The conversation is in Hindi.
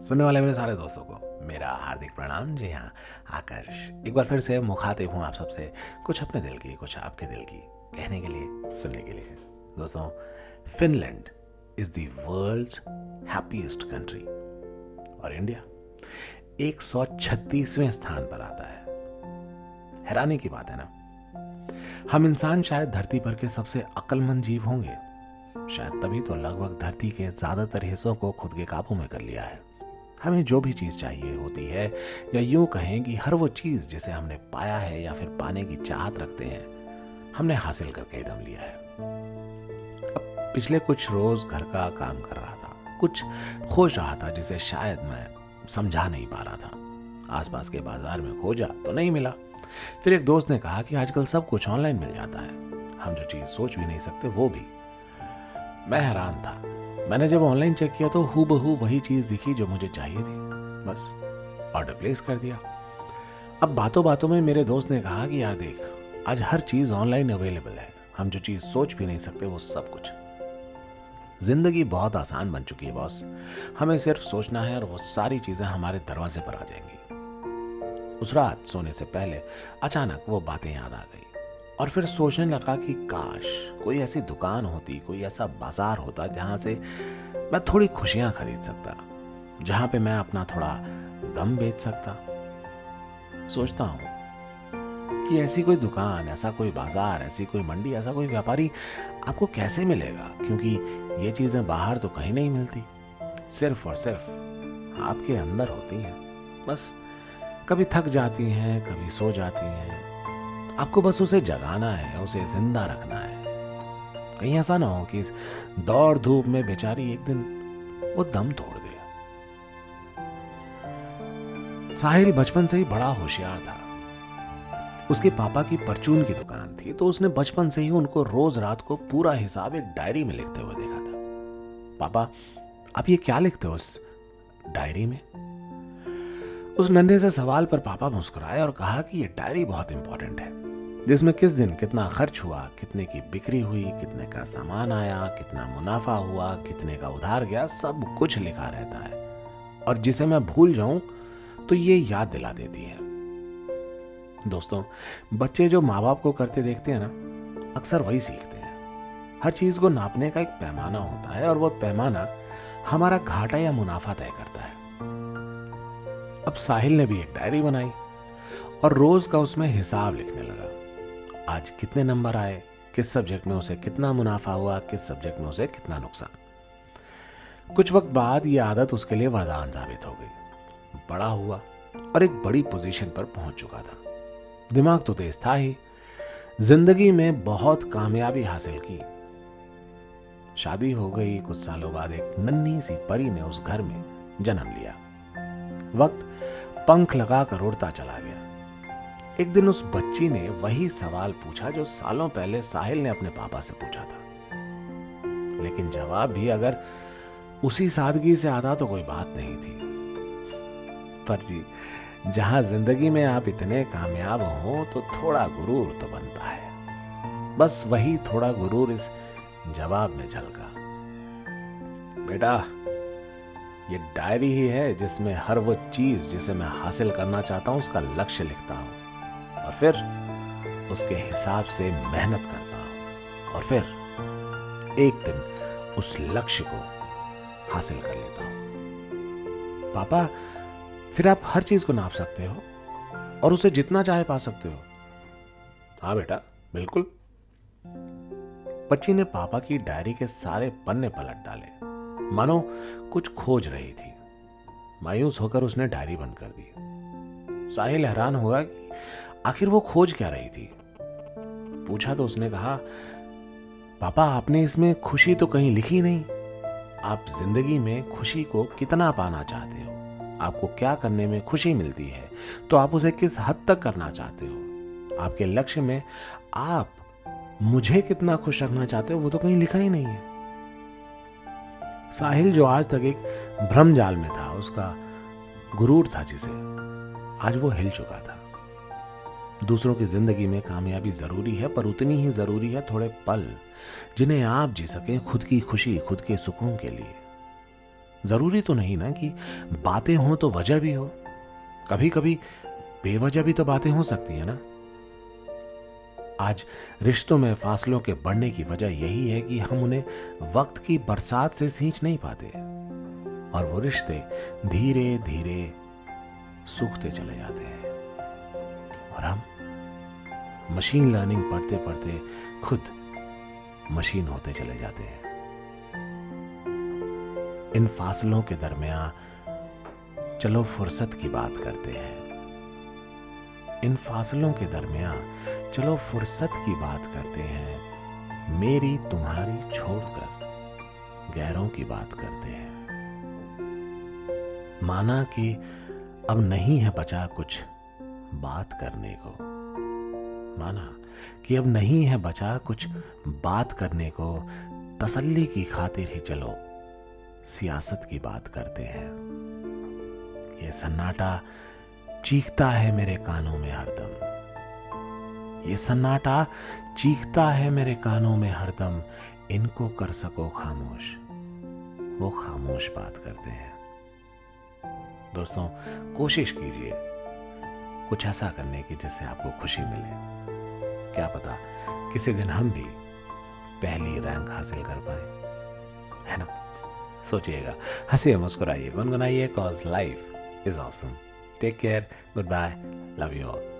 सुनने वाले मेरे सारे दोस्तों को, मेरा हार्दिक प्रणाम। जी हाँ आकर्ष। एक बार फिर से मुखातिब हूँ आप सबसे, कुछ अपने दिल की, कुछ आपके दिल की, कहने के लिए, सुनने के लिए। दोस्तों, Finland is the world's happiest country. और इंडिया एक सौ छत्तीसवें स्थान पर आता है। हैरानी की बात है ना? हम इंसान शायद धरती पर के सबसे अक्लमंद जीव होंगे। शायद तभी तो लगभग धरती के ज़्यादातर हिस्सों को खुद के काबू में कर लिया है। हमें जो भी चीज़ चाहिए होती है, या यूँ कहें कि हर वो चीज़ जिसे हमने पाया है या फिर पाने की चाहत रखते हैं, हमने हासिल करके दम लिया है। अब पिछले कुछ रोज घर का काम कर रहा था, कुछ खोज रहा था जिसे शायद मैं समझा नहीं पा रहा था। आसपास के बाज़ार में खोजा तो नहीं मिला। फिर एक दोस्त ने कहा कि आजकल सब कुछ ऑनलाइन मिल जाता है। हम जो चीज़ सोच भी नहीं सकते वो भी। मैं हैरान था। मैंने जब ऑनलाइन चेक किया तो हु बहू वही चीज़ दिखी जो मुझे चाहिए थी। बस ऑर्डर प्लेस कर दिया। अब बातों बातों में मेरे दोस्त ने कहा कि, यार देख, आज हर चीज़ ऑनलाइन अवेलेबल है। हम जो चीज़ सोच भी नहीं सकते वो सब कुछ। ज़िंदगी बहुत आसान बन चुकी है बॉस हमें सिर्फ़ सोचना है और वो सारी चीज़ें हमारे दरवाजे पर आ जाएँगी। उस रात सोने से पहले अचानक वो बातें याद आ गई। और फिर सोचने लगा कि काश कोई ऐसी दुकान होती, कोई ऐसा बाज़ार होता जहाँ से मैं थोड़ी खुशियाँ खरीद सकता, जहाँ पे मैं अपना थोड़ा गम बेच सकता। सोचता हूँ कि ऐसी कोई दुकान, ऐसा कोई बाज़ार, ऐसी कोई मंडी, ऐसा कोई व्यापारी आपको कैसे मिलेगा? क्योंकि ये चीज़ें बाहर तो कहीं नहीं मिलती। सिर्फ़ और सिर्फ़ आपके अंदर होती हैं। बस कभी थक जाती हैं, कभी सो जाती हैं। आपको बस उसे जगाना है, उसे ज़िंदा रखना है। कहीं ऐसा ना हो कि इस दौड़ धूप में बेचारी एक दिन वो दम तोड़ दे। साहिल बचपन से ही बड़ा होशियार था। उसके पापा की परचून की दुकान थी तो उसने बचपन से ही उनको रोज रात को पूरा हिसाब एक डायरी में लिखते हुए देखा था। पापा, आप ये क्या लिखते हो उस डायरी में? उस नन्हे से सवाल पर पापा मुस्कुराए और कहा कि ये डायरी बहुत इंपॉर्टेंट है। जिसमें किस दिन कितना खर्च हुआ, कितने की बिक्री हुई, कितने का सामान आया, कितना मुनाफा हुआ, कितने का उधार गया, सब कुछ लिखा रहता है। और जिसे मैं भूल जाऊँ तो ये याद दिला देती है। दोस्तों, बच्चे जो माँ बाप को करते देखते हैं ना, अक्सर वही सीखते हैं। हर चीज़ को नापने का एक पैमाना होता है और वो पैमाना हमारा घाटा या मुनाफा तय करता है। अब साहिल ने भी एक डायरी बनाई और रोज का उसमें हिसाब लिखने लगा। आज कितने नंबर आए, किस सब्जेक्ट में उसे कितना मुनाफा हुआ, किस सब्जेक्ट में उसे कितना नुकसान। कुछ वक्त बाद यह आदत उसके लिए वरदान साबित हो गई। बड़ा हुआ और एक बड़ी पोजीशन पर पहुँच चुका था। दिमाग तो तेज था ही। ज़िंदगी में बहुत कामयाबी हासिल की। शादी हो गई, कुछ सालों बाद एक नन्ही सी परी ने उस घर में जन्म लिया। वक्त पंख लगाकर उड़ता चला गया। एक दिन उस बच्ची ने वही सवाल पूछा जो सालों पहले साहिल ने अपने पापा से पूछा था। लेकिन जवाब भी अगर उसी सादगी से आता तो कोई बात नहीं थी। पर जी, जहाँ ज़िंदगी में आप इतने कामयाब हो तो थोड़ा गुरूर तो बनता है। बस वही थोड़ा गुरूर इस जवाब में झलका। बेटा, ये डायरी ही है जिसमें हर वो चीज़ जिसे मैं हासिल करना चाहता हूँ, उसका लक्ष्य लिखता हूँ। फिर उसके हिसाब से मेहनत करता हूँ। और फिर एक दिन उस लक्ष्य को हासिल कर लेता हूँ। पापा, फिर आप हर चीज़ को नाप सकते हो और उसे जितना चाहे पा सकते हो। हाँ बेटा, बिल्कुल। बच्ची ने पापा की डायरी के सारे पन्ने पलट डाले। मानो कुछ खोज रही थी। मायूस होकर उसने डायरी बंद कर दी। साहिल हैरान होगा कि आखिर वो खोज क्या रही थी? पूछा तो उसने कहा, पापा, आपने इसमें खुशी तो कहीं लिखी नहीं। आप ज़िंदगी में खुशी को कितना पाना चाहते हो? आपको क्या करने में खुशी मिलती है? तो आप उसे किस हद तक करना चाहते हो? आपके लक्ष्य में आप मुझे कितना खुश रखना चाहते हो, वो तो कहीं लिखा ही नहीं है। साहिल जो आज तक एक भ्रम जाल में था, उसका गुरूर था जिसे, आज वो हिल चुका था। दूसरों की ज़िंदगी में कामयाबी ज़रूरी है, पर उतनी ही ज़रूरी है थोड़े पल, जिन्हें आप जी सकें खुद की खुशी, खुद के सुकून के लिए। ज़रूरी तो नहीं ना कि बातें हों तो वजह भी हो। कभी कभी बेवजह भी तो बातें हो सकती है ना। आज रिश्तों में फासलों के बढ़ने की वजह यही है कि हम उन्हें वक्त की बरसात से सींच नहीं पाते और वो रिश्ते धीरे धीरे सूखते चले जाते हैं। और हम मशीन लर्निंग पढ़ते पढ़ते खुद मशीन होते चले जाते हैं। इन फासलों के दरमियान चलो फुर्सत की बात करते हैं। इन फासलों के दरमियान चलो फुर्सत की बात करते हैं। मेरी तुम्हारी छोड़कर गैरों की बात करते हैं। माना कि अब नहीं है बचा कुछ। बात करने को। माना कि अब नहीं है बचा कुछ बात करने को, तसल्ली की खातिर ही चलो, सियासत की बात करते हैं। ये सन्नाटा चीखता है मेरे कानों में हरदम। ये सन्नाटा चीखता है मेरे कानों में हरदम। इनको कर सको खामोश। वो खामोश बात करते हैं। दोस्तों, कोशिश कीजिए। कुछ ऐसा करने की जिससे आपको खुशी मिले। क्या पता किसी दिन हम भी पहली रैंक हासिल कर पाए। है ना? सोचिएगा। हंसिए, मुस्कुराइए, गुनगुनाइए cause life is awesome take care good bye love you all